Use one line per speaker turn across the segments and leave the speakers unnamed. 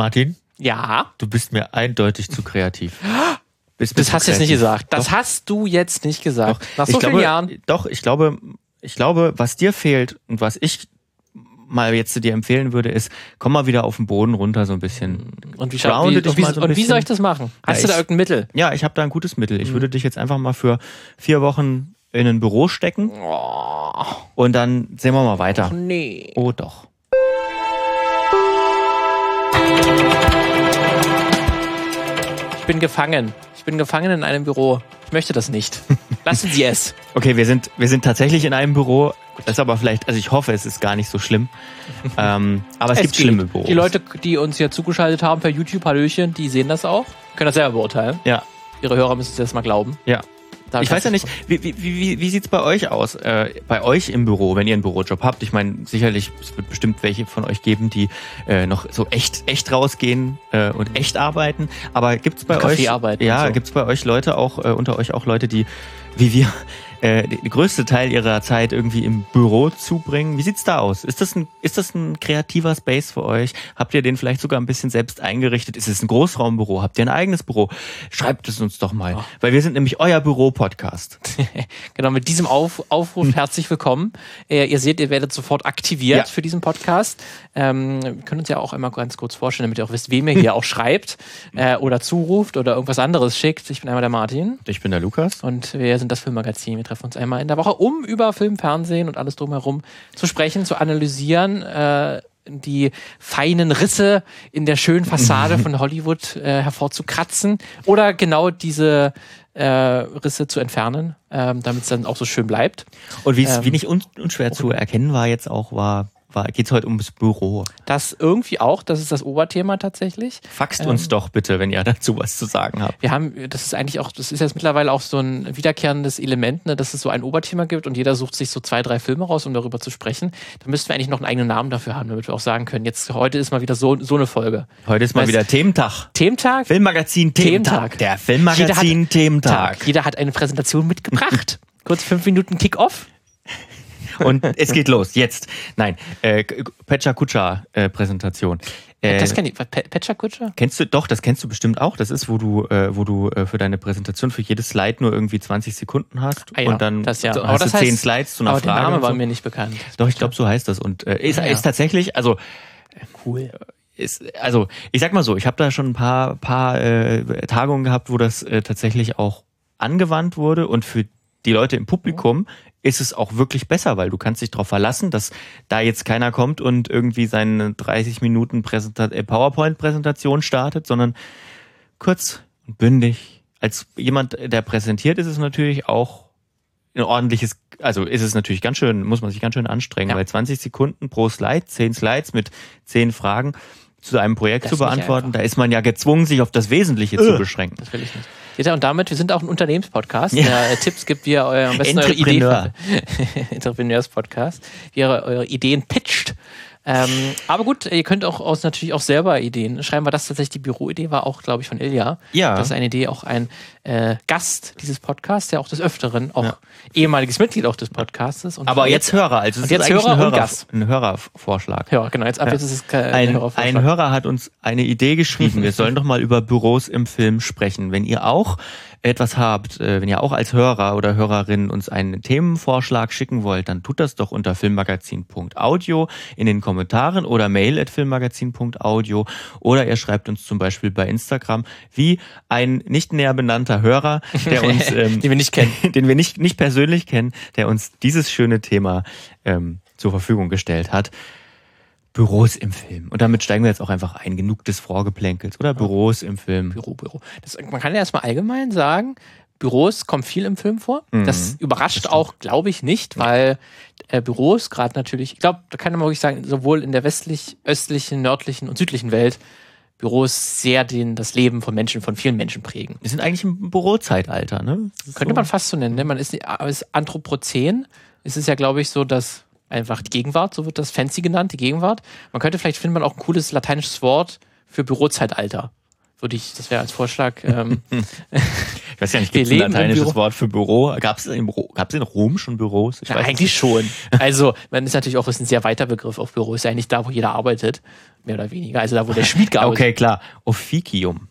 Martin,
Ja.
du bist mir eindeutig zu kreativ. Bist
Das hast du jetzt nicht gesagt. Das
Doch.
hast du jetzt nicht gesagt. Nach so
ich
vielen
glaube,
Jahren.
Doch, ich glaube, ich glaube, was dir fehlt und was ich mal jetzt dir empfehlen würde, ist, komm mal wieder auf den Boden runter so ein bisschen.
Und wie,
Grounde
wie,
dich
und wie,
mal so ein
und wie soll ich das machen? Hast
Ja,
du da
ich-
irgendein Mittel?
Ja, ich habe da ein gutes Mittel.
Mhm.
Ich würde dich jetzt einfach mal für vier Wochen in ein Büro stecken
Oh,
und dann sehen wir mal weiter.
nee.
Oh doch.
Bin gefangen. Ich bin gefangen in einem Büro. Ich möchte das nicht. Lassen Sie es.
Okay, wir sind, wir sind tatsächlich in einem Büro. Das ist aber vielleicht, also ich hoffe, es ist gar nicht so schlimm. ähm, aber es, gibt
geht.
schlimme Büros.
Die Leute, die uns hier zugeschaltet haben per YouTube, Hallöchen, die sehen das auch. Können das selber beurteilen.
Ja,
Ihre Hörer müssen es jetzt mal glauben.
ja.
Da
Ich weiß ja nicht, wie, wie, wie, wie sieht's bei euch aus? Äh, bei euch im Büro, wenn ihr einen Bürojob habt? Ich meine, sicherlich, es wird bestimmt welche von euch geben, die äh, noch so echt, echt rausgehen äh, und echt arbeiten. Aber gibt's bei euch,
arbeiten
ja,
so.
gibt's bei euch Leute auch, äh, unter euch auch Leute, die, wie wir, äh, den größte Teil ihrer Zeit irgendwie im Büro zubringen? Wie sieht's da aus? Ist das ein, ist das ein kreativer Space für euch? Habt ihr den vielleicht sogar ein bisschen selbst eingerichtet? Ist es ein Großraumbüro? Habt ihr ein eigenes Büro? Schreibt es uns doch mal, weil wir sind nämlich euer Büro-Podcast.
Genau, mit diesem Auf, Aufruf herzlich willkommen. Äh, ihr seht, ihr werdet sofort aktiviert
Ja.
für diesen Podcast. Ähm, wir können uns ja auch einmal ganz kurz vorstellen, damit ihr auch wisst, wem ihr hier auch schreibt äh, oder zuruft oder irgendwas anderes schickt. Ich bin einmal der Martin
Ich bin der Lukas.
und wir sind das Filmmagazin. Wir treffen uns einmal in der Woche, um über Film, Fernsehen und alles drumherum zu sprechen, zu analysieren. Äh, die feinen Risse in der schönen Fassade von Hollywood äh, hervorzukratzen oder genau diese äh, Risse zu entfernen, ähm, damit es dann auch so schön bleibt.
Und wie es
Ähm,
wie nicht un unschwer zu erkennen war jetzt auch, war, war geht's heute ums Büro.
Das irgendwie auch, das ist das Oberthema tatsächlich.
Faxt uns doch bitte, wenn ihr dazu was zu sagen habt.
Wir haben, das ist eigentlich auch, das ist jetzt mittlerweile auch so ein wiederkehrendes Element, ne, dass es so ein Oberthema gibt und jeder sucht sich so zwei, drei Filme raus, um darüber zu sprechen. Da müssten wir eigentlich noch einen eigenen Namen dafür haben, damit wir auch sagen können, jetzt heute ist mal wieder so, so eine Folge.
Heute ist mal
Weißt-
wieder Thementag.
Thementag?
Filmmagazin Thementag.
Thementag.
Der Filmmagazin Thementag.
Tag. Jeder hat eine Präsentation mitgebracht. Kurz fünf Minuten Kick-Off.
Und es geht los, jetzt. Nein, äh, Pecha Kutscher äh, Präsentation. Äh,
Das kenn ich. Pe Pecha Kutscher?
Kennst du, doch, das kennst du bestimmt auch. Das ist, wo du, äh, wo du äh, für deine Präsentation für jedes Slide nur irgendwie 20 Sekunden hast.
Ah ja,
und dann
das ja.
so-
Aber
hast
das
du 10
heißt-
Slides zu einer
Aber
Frage.
der Name war
so.
mir nicht bekannt.
Doch, ich glaube, so heißt das. Und äh, ist,
Ah ja.
ist tatsächlich, also
Cool.
ist, also ich sag mal so, ich habe da schon ein paar, paar äh, Tagungen gehabt, wo das äh, tatsächlich auch angewandt wurde und für die Leute im Publikum ist es auch wirklich besser, weil du kannst dich darauf verlassen, dass da jetzt keiner kommt und irgendwie seine 30 Minuten äh, PowerPoint-Präsentation startet, sondern kurz und bündig. Als jemand, der präsentiert, ist es natürlich auch ein ordentliches, also ist es natürlich ganz schön, muss man sich ganz schön anstrengen,
Ja.
weil 20 Sekunden pro Slide, 10 Slides mit 10 Fragen zu einem Projekt
Das
zu beantworten, da ist man ja gezwungen, sich auf das Wesentliche zu beschränken.
Das will ich nicht. Ja, und damit, wir sind auch ein Unternehmenspodcast,
Ja.
der äh, Tipps gibt, wie ihr euer, am besten eure Idee
Entrepreneur.
Entrepreneurs-Podcast, wie ihr eure, eure Ideen pitcht. Ähm, aber gut, ihr könnt auch aus, natürlich auch selber Ideen schreiben, weil das tatsächlich die Büroidee war auch, glaube ich, von Ilja.
Ja.
Das ist eine Idee, auch ein äh, Gast dieses Podcasts, der auch des Öfteren auch
Ja.
ehemaliges Mitglied auch des Podcasts ist. Und
Aber jetzt Hörer, also es
jetzt
ist eigentlich
Hörer
ein, Hörer,
Gast.
ein Hörervorschlag.
Ja, genau, jetzt ab jetzt ist es kein
Ein,
Hörervorschlag.
ein Hörer hat uns eine Idee geschrieben. Wir sollen doch mal über Büros im Film sprechen. Wenn ihr auch etwas habt, äh, wenn ihr auch als Hörer oder Hörerin uns einen Themenvorschlag schicken wollt, dann tut das doch unter filmmagazin.audio in den Kommentaren oder mail at filmmagazin.audio oder ihr schreibt uns zum Beispiel bei Instagram wie ein nicht näher benannter Hörer, der uns, ähm,
Den wir nicht kennen.
den wir nicht, nicht persönlich kennen, der uns dieses schöne Thema ähm, zur Verfügung gestellt hat. Büros im Film. Und damit steigen wir jetzt auch einfach ein. Genug des Vorgeplänkels oder Büros im Film.
Büro, Büro. Das, man kann ja erstmal allgemein sagen, Büros kommen viel im Film vor.
Mhm.
Das überrascht auch, glaube ich, nicht, weil äh, Büros gerade natürlich, ich glaube, da kann man wirklich sagen, sowohl in der westlich, östlichen, nördlichen und südlichen Welt Büros sehr den, das Leben von Menschen, von vielen Menschen prägen.
Wir sind eigentlich im Bürozeitalter, ne?
Könnte man fast so nennen. Ne? Man ist, ist Anthropozän. Es ist ja, glaube ich, so, dass einfach die Gegenwart, so wird das fancy genannt, die Gegenwart. Man könnte vielleicht findet man auch ein cooles lateinisches Wort für Bürozeitalter. würde ich, das wäre als Vorschlag. Ähm,
ich weiß ja nicht, gibt es ein lateinisches. Wort für Büro? Gab es in, in Rom schon Büros? Ich es
eigentlich schon. Also, man ist natürlich auch ist ein sehr weiter Begriff auf Büro. Ist ja eigentlich da, wo jeder arbeitet. Mehr oder weniger. Also da, wo der Schmied gearbeitet
Okay, klar. Officium.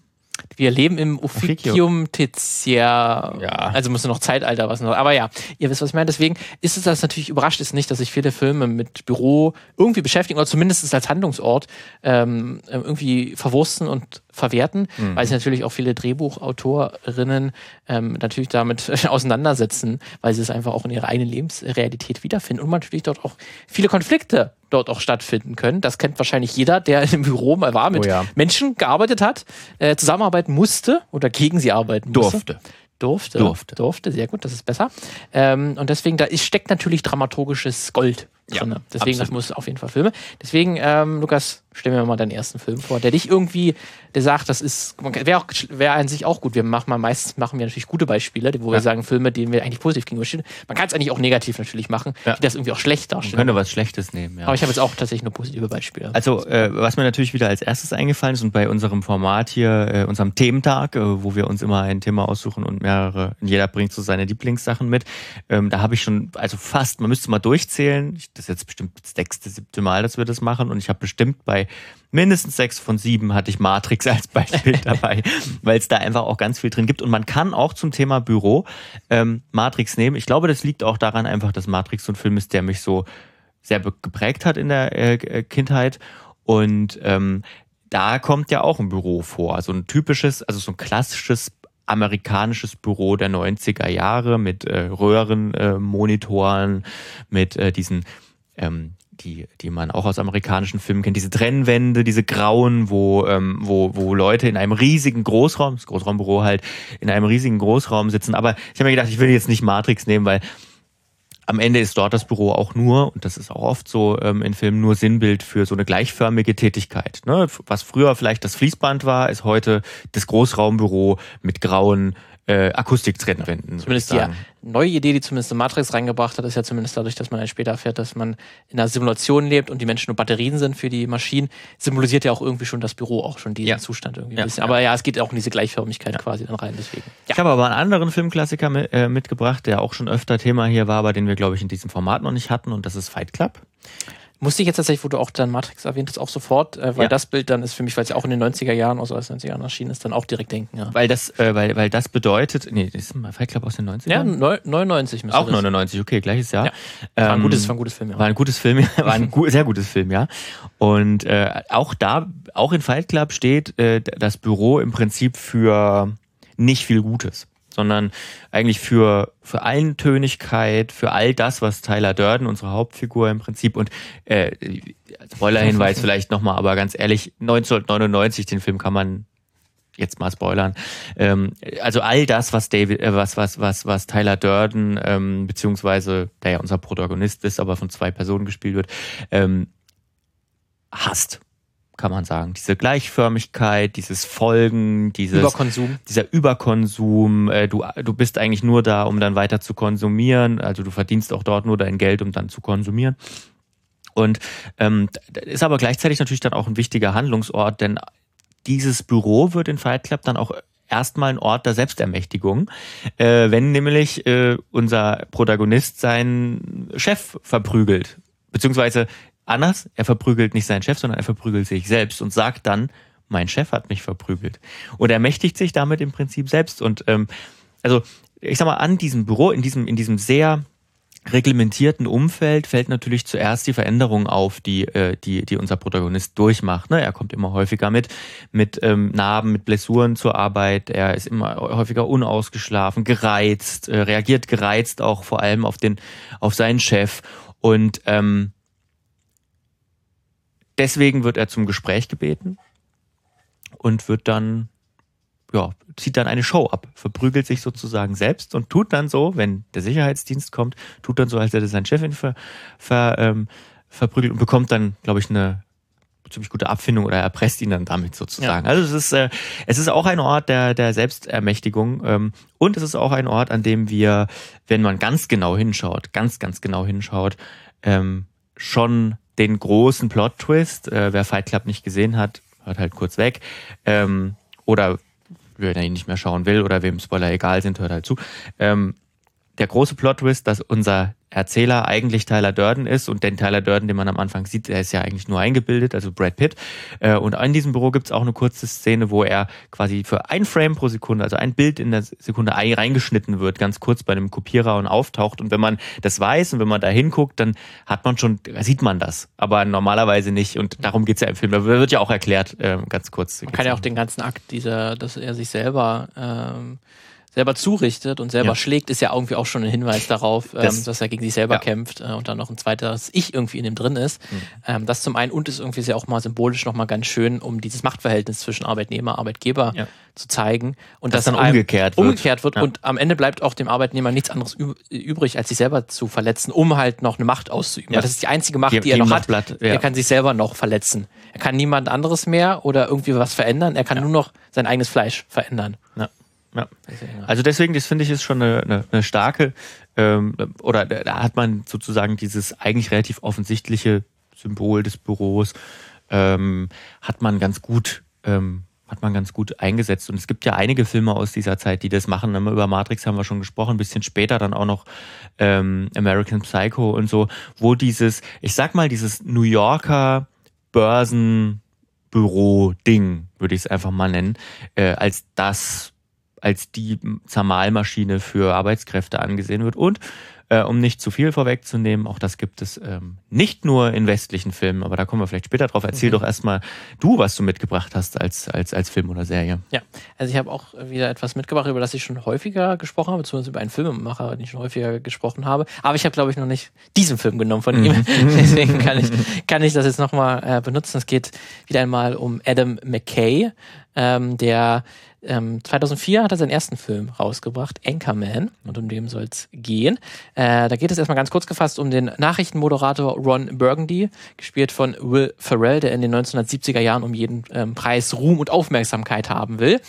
Wir leben im Officium Tertiär.
Ja.
Also muss noch Zeitalter was noch. Aber ja, ihr wisst, was ich meine. Deswegen ist es das natürlich überrascht ist nicht, dass sich viele Filme mit Büro irgendwie beschäftigen oder zumindest als Handlungsort ähm, irgendwie verwursten und verwerten, weil sich natürlich auch viele Drehbuchautorinnen ähm, natürlich damit auseinandersetzen, weil sie es einfach auch in ihrer eigenen Lebensrealität wiederfinden und natürlich dort auch viele Konflikte dort auch stattfinden können. Das kennt wahrscheinlich jeder, der im Büro mal war, mit
Oh ja.
Menschen gearbeitet hat, äh, zusammenarbeiten musste oder gegen sie arbeiten musste.
Durfte.
Durfte.
Durfte.
Durfte, sehr gut, das ist besser. Ähm, und deswegen, da ist, steckt natürlich dramaturgisches Gold
Ja,
drin. deswegen, das
absolut.
muss auf jeden Fall Filme. Deswegen, ähm, Lukas, stell mir mal deinen ersten Film vor, der dich irgendwie, der sagt, das ist, wäre auch, wäre an sich auch gut. Wir machen mal, meistens machen wir natürlich gute Beispiele, wo wir
Ja.
sagen, Filme, denen wir eigentlich positiv gegenüberstehen. Man kann es eigentlich auch negativ natürlich machen,
Ja.
die das irgendwie auch schlecht
Man
darstellen.
könnte was Schlechtes nehmen, ja.
Aber ich habe jetzt auch tatsächlich nur positive Beispiele.
Also, äh, was mir natürlich wieder als erstes eingefallen ist und bei unserem Format hier, äh, unserem Thementag, äh, wo wir uns immer ein Thema aussuchen und mehrere, jeder bringt so seine Lieblingssachen mit, ähm, da habe ich schon, also fast, man müsste mal durchzählen, ich, das ist jetzt bestimmt das sechste, siebte Mal, dass wir das machen und ich habe bestimmt bei mindestens sechs von sieben hatte ich Matrix als Beispiel dabei, weil es da einfach auch ganz viel drin gibt und man kann auch zum Thema Büro ähm, Matrix nehmen. Ich glaube, das liegt auch daran einfach, dass Matrix so ein Film ist, der mich so sehr geprägt hat in der äh, äh, Kindheit. Und ähm, da kommt ja auch ein Büro vor. Also ein typisches, also so ein klassisches amerikanisches Büro der 90er Jahre mit äh, Röhrenmonitoren, äh, Monitoren, mit äh, diesen, ähm, die, die man auch aus amerikanischen Filmen kennt, diese Trennwände, diese grauen, wo, ähm, wo, wo Leute in einem riesigen Großraum, das Großraumbüro halt, in einem riesigen Großraum sitzen. Aber ich habe mir gedacht, ich will jetzt nicht Matrix nehmen, weil am Ende ist dort das Büro auch nur, und das ist auch oft so ähm, in Filmen, nur Sinnbild für so eine gleichförmige Tätigkeit. Ne? Was früher vielleicht das Fließband war, ist heute das Großraumbüro mit grauen äh, Akustiktrennwänden. würd ich
Zumindest die neue Idee, die zumindest Matrix reingebracht hat, ist ja zumindest dadurch, dass man dann später erfährt, dass man in einer Simulation lebt und die Menschen nur Batterien sind für die Maschinen, symbolisiert ja auch irgendwie schon das Büro auch schon diesen
Ja.
Zustand irgendwie
Ja.
ein bisschen. Aber ja, es geht auch in diese Gleichförmigkeit quasi dann rein, deswegen. Ja.
Ich habe aber einen anderen Filmklassiker mit, äh, mitgebracht, der auch schon öfter Thema hier war, aber den wir, glaube ich, in diesem Format noch nicht hatten, und das ist Fight Club.
Musste ich jetzt tatsächlich, wo du auch dann Matrix erwähnt hast, auch sofort, äh, weil
Ja.
das Bild dann ist für mich, weil es ja auch in den 90er Jahren, aus den 90er Jahren erschienen ist, dann auch direkt denken, ja.
Weil das, äh, weil, weil das bedeutet, nee, das ist ein Fight Club aus den 90ern?
Ja, neu- 99 müsste
auch
das.
99, okay, gleiches Jahr.
Ja. War ein
Ähm,
gutes, war ein gutes Film, ja.
War ein gutes Film, war ein gu sehr gutes Film, ja. Und äh, auch da, auch in Fight Club steht äh, das Büro im Prinzip für nicht viel Gutes, sondern eigentlich für, für Eintönigkeit, für all das, was Tyler Durden, unsere Hauptfigur im Prinzip und äh, Spoiler-Hinweis vielleicht nochmal, aber ganz ehrlich, 1999, den Film kann man jetzt mal spoilern. Ähm, also all das, was David, äh, was, was, was, was Tyler Durden, ähm, beziehungsweise der ja unser Protagonist ist, aber von zwei Personen gespielt wird, ähm, hasst, kann man sagen. Diese Gleichförmigkeit, dieses Folgen, dieses
Überkonsum.
dieser Überkonsum, äh, du, du bist eigentlich nur da, um dann weiter zu konsumieren, also du verdienst auch dort nur dein Geld, um dann zu konsumieren. Und ähm, ist aber gleichzeitig natürlich dann auch ein wichtiger Handlungsort, denn dieses Büro wird in Fight Club dann auch erstmal ein Ort der Selbstermächtigung, äh, wenn nämlich äh, unser Protagonist seinen Chef verprügelt. Beziehungsweise anders, er verprügelt nicht seinen Chef, sondern er verprügelt sich selbst und sagt dann, mein Chef hat mich verprügelt. Und er mächtigt sich damit im Prinzip selbst. Und ähm, also, ich sag mal, an diesem Büro, in diesem, in diesem sehr reglementierten Umfeld fällt natürlich zuerst die Veränderung auf, die, äh, die, die unser Protagonist durchmacht. Ne? Er kommt immer häufiger mit, mit ähm, Narben, mit Blessuren zur Arbeit. Er ist immer häufiger unausgeschlafen, gereizt, äh, reagiert gereizt auch vor allem auf den, auf seinen Chef. Und ähm, deswegen wird er zum Gespräch gebeten und wird dann ja, zieht dann eine Show ab, verprügelt sich sozusagen selbst und tut dann so, wenn der Sicherheitsdienst kommt, tut dann so, als hätte sein Chefin ver, ver, ähm, verprügelt und bekommt dann, glaube ich, eine ziemlich gute Abfindung oder erpresst ihn dann damit sozusagen. Also es ist, äh, es ist auch ein Ort der, der Selbstermächtigung ähm, und es ist auch ein Ort, an dem wir, wenn man ganz genau hinschaut, ganz, ganz genau hinschaut, ähm, schon den großen Plot-Twist, äh, wer Fight Club nicht gesehen hat, hört halt kurz weg, ähm, oder wer ihn nicht mehr schauen will oder wem Spoiler egal sind, hört halt zu. Ähm, der große Plot-Twist, dass unser Erzähler eigentlich Tyler Durden ist und den Tyler Durden, den man am Anfang sieht, der ist ja eigentlich nur eingebildet, also Brad Pitt. Äh, und in diesem Büro gibt's auch eine kurze Szene, wo er quasi für ein Frame pro Sekunde, also ein Bild in der Sekunde reingeschnitten wird, ganz kurz bei einem Kopierer und auftaucht. Und wenn man das weiß und wenn man da hinguckt, dann hat man schon, sieht man das. Aber normalerweise nicht. Und darum geht's ja im Film. Da wird ja auch erklärt, ähm, ganz kurz.
Man kann ja auch den ganzen Akt dieser, dass er sich selber ähm selber zurichtet und selber ja. schlägt, ist ja irgendwie auch schon ein Hinweis darauf, das, ähm, dass er gegen sich selber ja. kämpft äh, und dann noch ein zweites Ich irgendwie in ihm drin ist. Mhm. Ähm, das zum einen und ist irgendwie sehr auch mal symbolisch nochmal ganz schön, um dieses Machtverhältnis zwischen Arbeitnehmer, Arbeitgeber ja. zu zeigen. Und
das dann umgekehrt wird.
Umgekehrt wird und am Ende bleibt auch dem Arbeitnehmer nichts anderes übrig, als sich selber zu verletzen, um halt noch eine Macht auszuüben. Das ist die einzige Macht, die, die er noch hat. Er kann sich selber noch verletzen. Er kann niemand anderes mehr oder irgendwie was verändern. Er kann nur noch sein eigenes Fleisch verändern.
Ja. Ja. Also deswegen, das finde ich ist schon eine, eine, eine starke, ähm, oder da hat man sozusagen dieses eigentlich relativ offensichtliche Symbol des Büros, ähm, hat man ganz gut, ähm, hat man ganz gut eingesetzt. Und es gibt ja einige Filme aus dieser Zeit, die das machen. Über Matrix haben wir schon gesprochen, ein bisschen später dann auch noch ähm, American Psycho und so, wo dieses, ich sag mal, dieses New Yorker Börsenbüro-Ding, würde ich es einfach mal nennen, äh, als das als die Zermalmaschine für Arbeitskräfte angesehen wird. Und äh, um nicht zu viel vorwegzunehmen, auch das gibt es ähm, nicht nur in westlichen Filmen, aber da kommen wir vielleicht später drauf. Erzähl mhm. doch erstmal du, was du mitgebracht hast als, als, als Film oder Serie.
Ja, also ich habe auch wieder etwas mitgebracht, über das ich schon häufiger gesprochen habe, zumindest über einen Filmemacher, den ich schon häufiger gesprochen habe. Aber ich habe, glaube ich, noch nicht diesen Film genommen von mhm. ihm. Deswegen kann ich, kann ich das jetzt nochmal äh, benutzen. Es geht wieder einmal um Adam McKay, ähm, der ähm, 2004 hat er seinen ersten Film rausgebracht, Anchorman, und um den soll es gehen. Äh, da geht es erstmal ganz kurz gefasst um den Nachrichtenmoderator Ron Burgundy, gespielt von Will Ferrell, der in den 1970er Jahren um jeden ähm, Preis Ruhm und Aufmerksamkeit haben will.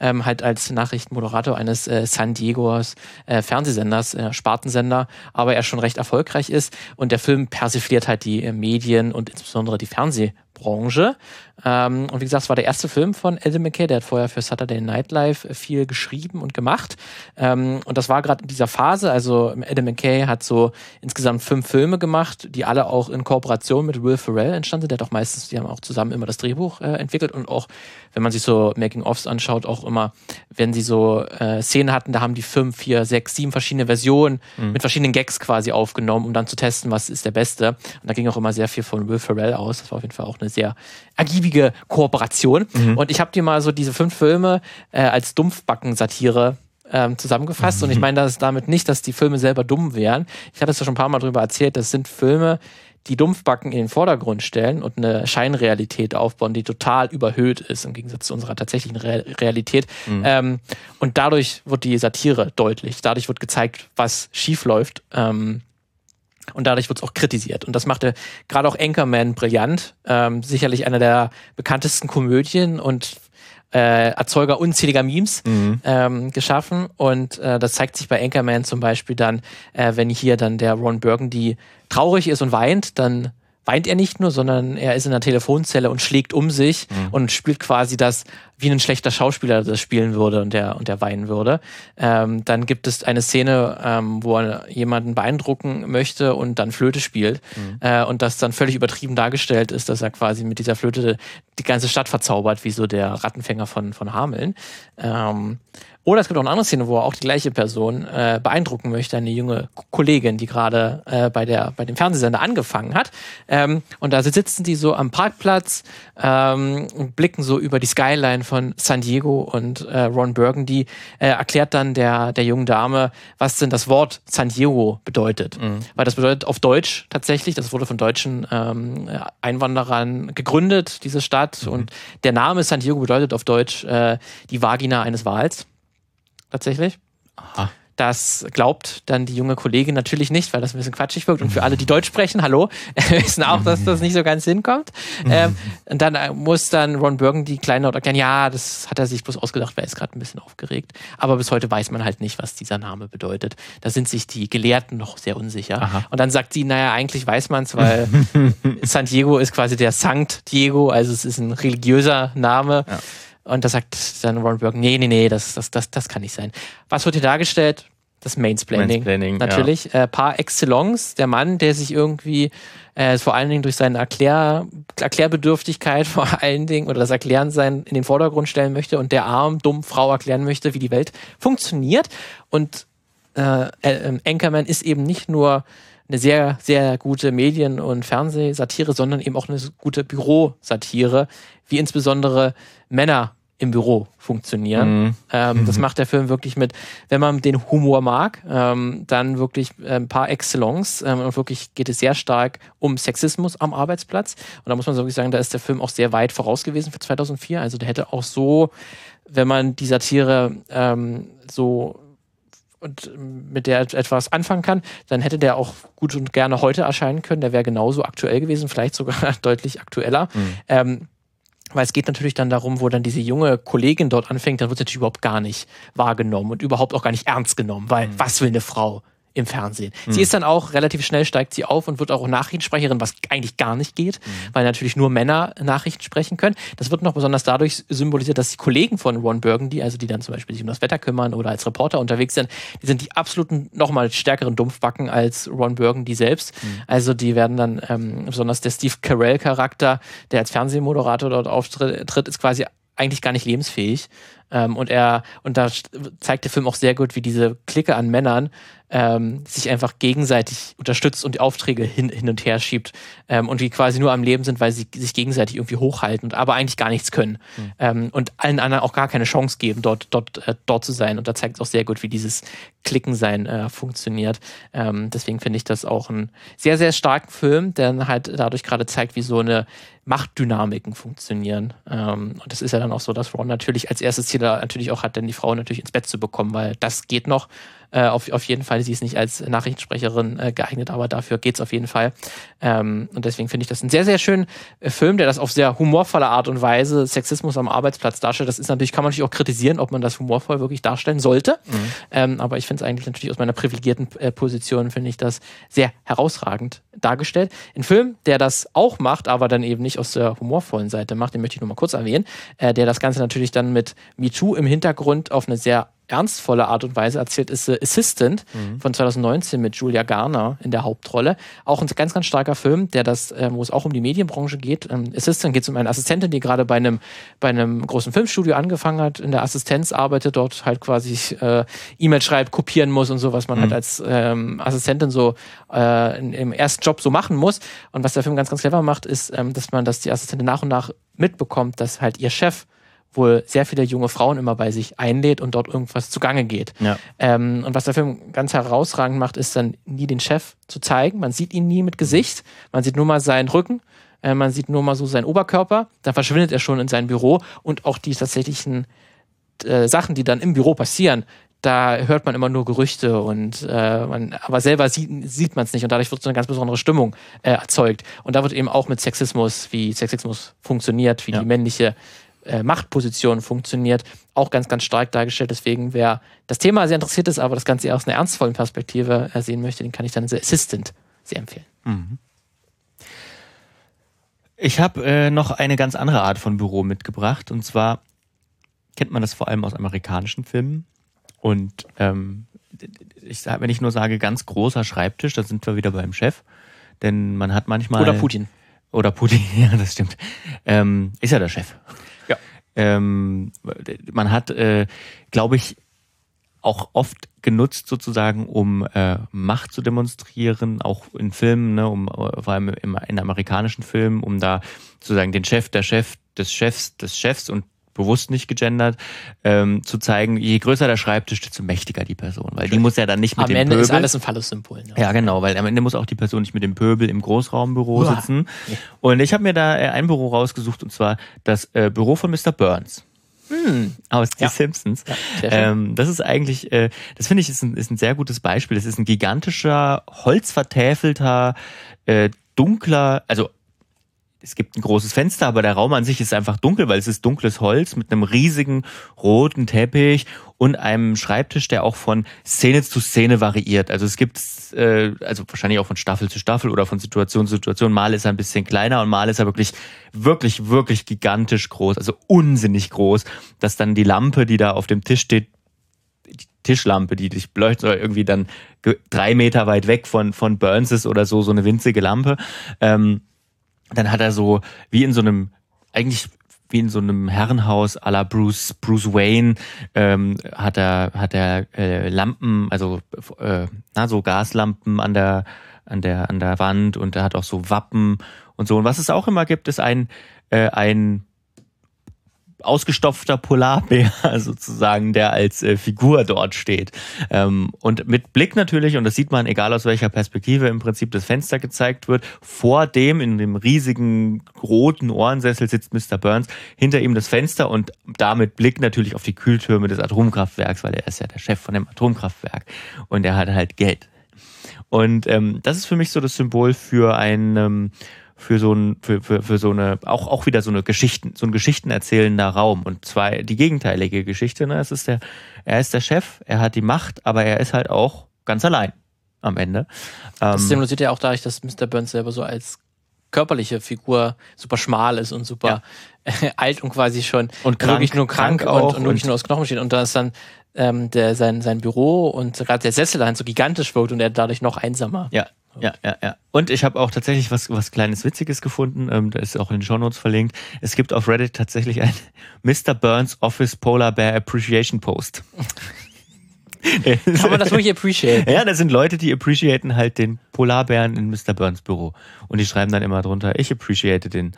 Ähm, halt als Nachrichtenmoderator eines äh, San Diegos äh, Fernsehsenders, äh, Spartensender, aber er schon recht erfolgreich ist. Und der Film persifliert halt die äh, Medien und insbesondere die Fernseh Branche. Ähm, und wie gesagt, es war der erste Film von Adam McKay, der hat vorher für Saturday Night Live viel geschrieben und gemacht. Ähm, und das war gerade in dieser Phase, also Adam McKay hat so insgesamt fünf Filme gemacht, die alle auch in Kooperation mit Will Ferrell entstanden sind. Der hat auch meistens, die haben auch zusammen immer das Drehbuch äh, entwickelt und auch, wenn man sich so Making-ofs anschaut, auch immer, wenn sie so äh, Szenen hatten, da haben die fünf, vier, sechs, sieben verschiedene Versionen mhm. mit verschiedenen Gags quasi aufgenommen, um dann zu testen, was ist der beste. Und da ging auch immer sehr viel von Will Ferrell aus. Das war auf jeden Fall auch eine sehr ergiebige Kooperation. Mhm. Und ich habe dir mal so diese fünf Filme äh, als Dumpfbacken-Satire ähm, zusammengefasst. Mhm. Und ich meine das damit nicht, dass die Filme selber dumm wären. Ich hatte es ja schon ein paar Mal drüber erzählt. Das sind Filme, die Dumpfbacken in den Vordergrund stellen und eine Scheinrealität aufbauen, die total überhöht ist im Gegensatz zu unserer tatsächlichen Re Realität. Mhm. Ähm, und dadurch wird die Satire deutlich. Dadurch wird gezeigt, was schief läuft. Ähm, und dadurch wird es auch kritisiert. Und das machte gerade auch Anchorman brillant. Ähm, sicherlich einer der bekanntesten Komödien und äh, Erzeuger unzähliger Memes mhm. ähm, geschaffen. Und äh, das zeigt sich bei Anchorman zum Beispiel dann, äh, wenn hier dann der Ron Burgundy traurig ist und weint, dann weint er nicht nur, sondern er ist in der Telefonzelle und schlägt um sich mhm. und spielt quasi das, wie ein schlechter Schauspieler das spielen würde und der, und der weinen würde. Ähm, dann gibt es eine Szene, ähm, wo er jemanden beeindrucken möchte und dann Flöte spielt mhm. äh, und das dann völlig übertrieben dargestellt ist, dass er quasi mit dieser Flöte die ganze Stadt verzaubert, wie so der Rattenfänger von, von Hameln. Ähm, oder es gibt auch eine andere Szene, wo er auch die gleiche Person äh, beeindrucken möchte, eine junge Kollegin, die gerade äh, bei, der, bei dem Fernsehsender angefangen hat. Ähm, und da sitzen die so am Parkplatz ähm, und blicken so über die Skyline von San Diego und äh, Ron Burgundy äh, erklärt dann der, der jungen Dame, was denn das Wort San Diego bedeutet. Mhm. Weil das bedeutet auf Deutsch tatsächlich, das wurde von deutschen ähm, Einwanderern gegründet, diese Stadt. Mhm. Und der Name San Diego bedeutet auf Deutsch äh, die Vagina eines Wals tatsächlich. Aha. Das glaubt dann die junge Kollegin natürlich nicht, weil das ein bisschen quatschig wirkt. Und für alle, die Deutsch sprechen, hallo, wissen auch, dass das nicht so ganz hinkommt. Ähm, und dann äh, muss dann Ron Burgundy kleinlaut erklären, ja, das hat er sich bloß ausgedacht, weil er ist gerade ein bisschen aufgeregt. Aber bis heute weiß man halt nicht, was dieser Name bedeutet. Da sind sich die Gelehrten noch sehr unsicher. Aha. Und dann sagt sie, naja, eigentlich weiß man es, weil San Diego ist quasi der Sankt Diego, also es ist ein religiöser Name. Ja. Und da sagt dann Ron Burgundy, nee, nee, nee, das, das, das, das kann nicht sein. Was wird hier dargestellt? Das Mainsplaining.
Mansplaining,
Natürlich. Äh, par excellence, der Mann, der sich irgendwie äh, vor allen Dingen durch seine Erklär Erklärbedürftigkeit vor allen Dingen oder das Erklären sein in den Vordergrund stellen möchte und der arm, dumm Frau erklären möchte, wie die Welt funktioniert. Und äh, äh, Anchorman ist eben nicht nur eine sehr, sehr gute Medien- und Fernsehsatire, sondern eben auch eine gute Bürosatire, wie insbesondere Männer im Büro funktionieren.
Mhm.
Ähm, das macht der Film wirklich mit, wenn man den Humor mag, ähm, dann wirklich ein paar Excellence ähm, und wirklich geht es sehr stark um Sexismus am Arbeitsplatz. Und da muss man wirklich sagen, da ist der Film auch sehr weit voraus gewesen für 2004. Also der hätte auch so, wenn man die Satire ähm, so und mit der etwas anfangen kann, dann hätte der auch gut und gerne heute erscheinen können. Der wäre genauso aktuell gewesen, vielleicht sogar deutlich aktueller.
Mhm.
Weil es geht natürlich dann darum, wo dann diese junge Kollegin dort anfängt, dann wird sie natürlich überhaupt gar nicht wahrgenommen und überhaupt auch gar nicht ernst genommen, weil was will eine Frau im Fernsehen? Sie ist dann auch relativ schnell steigt sie auf und wird auch Nachrichtensprecherin, was eigentlich gar nicht geht, weil natürlich nur Männer Nachrichten sprechen können. Das wird noch besonders dadurch symbolisiert, dass die Kollegen von Ron Burgundy, also die dann zum Beispiel sich um das Wetter kümmern oder als Reporter unterwegs sind, die sind die absoluten nochmal stärkeren Dumpfbacken als Ron Burgundy selbst. Also die werden dann ähm, besonders der Steve Carell Charakter, der als Fernsehmoderator dort auftritt, ist quasi eigentlich gar nicht lebensfähig. Ähm, und er, und da zeigt der Film auch sehr gut, wie diese Clique an Männern ähm, sich einfach gegenseitig unterstützt und die Aufträge hin, hin und her schiebt ähm, und die quasi nur am Leben sind, weil sie sich gegenseitig irgendwie hochhalten, und aber eigentlich gar nichts können
Mhm.
ähm, und allen anderen auch gar keine Chance geben, dort, dort, äh, dort zu sein. Und da zeigt es auch sehr gut, wie dieses Klickensein äh, funktioniert. Ähm, deswegen finde ich das auch ein sehr, sehr starken Film, der halt dadurch gerade zeigt, wie so eine Machtdynamiken funktionieren. Ähm, und das ist ja dann auch so, dass Ron natürlich als erstes Ziel da natürlich auch hat, denn die Frau natürlich ins Bett zu bekommen, weil das geht noch. Äh, auf, auf jeden Fall, sie ist nicht als Nachrichtensprecherin äh, geeignet, aber dafür geht's auf jeden Fall. Ähm, und deswegen finde ich das einen sehr, sehr schönen äh, Film, der das auf sehr humorvolle Art und Weise Sexismus am Arbeitsplatz darstellt. Das ist natürlich, kann man natürlich auch kritisieren, ob man das humorvoll wirklich darstellen sollte. Ähm, aber ich finde es eigentlich natürlich aus meiner privilegierten äh, Position, finde ich das sehr herausragend dargestellt. Ein Film, der das auch macht, aber dann eben nicht aus der humorvollen Seite macht, den möchte ich nur mal kurz erwähnen, äh, der das Ganze natürlich dann mit MeToo im Hintergrund auf eine sehr ernstvolle Art und Weise erzählt, ist The Assistant von 2019 mit Julia Garner in der Hauptrolle. Auch ein ganz, ganz starker Film, der das, äh, wo es auch um die Medienbranche geht. Ähm, Assistant geht es um eine Assistentin, die gerade bei einem, bei einem großen Filmstudio angefangen hat, in der Assistenz arbeitet, dort halt quasi äh, E-Mail schreibt, kopieren muss und so, was man halt als ähm, Assistentin so äh, in, im ersten Job so machen muss. Und was der Film ganz, ganz clever macht, ist, ähm, dass man, dass die Assistentin nach und nach mitbekommt, dass halt ihr Chef wohl sehr viele junge Frauen immer bei sich einlädt und dort irgendwas zugange geht.
Ja.
Ähm, und was der Film ganz herausragend macht, ist dann nie den Chef zu zeigen. Man sieht ihn nie mit Gesicht. Man sieht nur mal seinen Rücken. Äh, man sieht nur mal so seinen Oberkörper. Dann verschwindet er schon in sein Büro. Und auch die tatsächlichen äh, Sachen, die dann im Büro passieren, da hört man immer nur Gerüchte und äh, man, aber selber sieht, sieht man es nicht und dadurch wird so eine ganz besondere Stimmung äh, erzeugt. Und da wird eben auch mit Sexismus, wie Sexismus funktioniert, wie
Ja.
die männliche äh, Machtposition funktioniert, auch ganz, ganz stark dargestellt. Deswegen, wer das Thema sehr interessiert ist, aber das Ganze aus einer ernstvollen Perspektive äh, sehen möchte, den kann ich dann The Assistant sehr empfehlen.
Ich habe äh, noch eine ganz andere Art von Büro mitgebracht. Und zwar kennt man das vor allem aus amerikanischen Filmen. Und ähm, ich wenn ich nur sage, ganz großer Schreibtisch, da sind wir wieder beim Chef. Denn man hat manchmal.
Oder Putin.
Oder Putin, ja, das stimmt. Ähm, ist ja der Chef. Ähm, man hat, äh, glaube ich, auch oft genutzt sozusagen, um äh, Macht zu demonstrieren, auch in Filmen, ne, um äh, vor allem im, in amerikanischen Filmen, um da sozusagen den Chef, der Chef des Chefs des Chefs und bewusst nicht gegendert, ähm, zu zeigen, je größer der Schreibtisch, desto mächtiger die Person, weil die muss ja dann nicht mit
Am
dem
Ende
Pöbel.
ist alles ein Phallus-Symbol. Ne?
Ja, genau, weil am Ende muss auch die Person nicht mit dem Pöbel im Großraumbüro
Uah.
sitzen. Und ich habe mir da äh, ein Büro rausgesucht, und zwar das äh, Büro von Mr. Burns. Aus die
Ja.
Simpsons.
Ja,
ähm, das ist eigentlich, äh, das finde ich, ist ein, ist ein sehr gutes Beispiel. Das ist ein gigantischer, holzvertäfelter, äh, dunkler, also es gibt ein großes Fenster, aber der Raum an sich ist einfach dunkel, weil es ist dunkles Holz mit einem riesigen roten Teppich und einem Schreibtisch, der auch von Szene zu Szene variiert. Also es gibt, äh, also wahrscheinlich auch von Staffel zu Staffel oder von Situation zu Situation. Mal ist er ein bisschen kleiner und mal ist er wirklich, wirklich, wirklich gigantisch groß, also unsinnig groß, dass dann die Lampe, die da auf dem Tisch steht, die Tischlampe, die dich beleuchtet, oder irgendwie dann drei Meter weit weg von, von Burns ist oder so, so eine winzige Lampe. Ähm, dann hat er so, wie in so einem, eigentlich wie in so einem Herrenhaus à la Bruce, Bruce Wayne, ähm, hat er, hat er äh, Lampen, also äh, na, so Gaslampen an der, an der, an der Wand und er hat auch so Wappen und so. Und was es auch immer gibt, ist ein, äh, ein ausgestopfter Polarbär sozusagen, der als äh, Figur dort steht. Ähm, und mit Blick natürlich, und das sieht man, egal aus welcher Perspektive im Prinzip das Fenster gezeigt wird, vor dem in dem riesigen roten Ohrensessel sitzt Mr. Burns, hinter ihm das Fenster und damit Blick natürlich auf die Kühltürme des Atomkraftwerks, weil er ist ja der Chef von dem Atomkraftwerk und er hat halt Geld. Und ähm, das ist für mich so das Symbol für ein ähm, für so ein, für, für, für so eine, auch, auch wieder so eine Geschichten, so ein geschichtenerzählender Raum. Und zwei, die gegenteilige Geschichte, ne, es ist der, er ist der Chef, er hat die Macht, aber er ist halt auch ganz allein am Ende.
Das ähm, symbolisiert ja auch dadurch, dass Mr. Burns selber so als körperliche Figur super schmal ist und super ja. alt und quasi schon
und krank,
wirklich nur krank, krank und, und, wirklich nur aus Knochen steht. Und da ist dann ähm, der, sein, sein Büro und gerade der Sessel dann so gigantisch wirkt und er dadurch noch einsamer.
Ja, ja, ja, ja. Und ich habe auch tatsächlich was, was kleines Witziges gefunden. Ähm, da ist auch in den Show Notes verlinkt. Es gibt auf Reddit tatsächlich ein Mr. Burns Office Polar Bear Appreciation Post.
Kann man das wirklich appreciate?
Ja, das sind Leute, die appreciaten halt den Polarbären in Mr. Burns Büro. Und die schreiben dann immer drunter, ich appreciate den.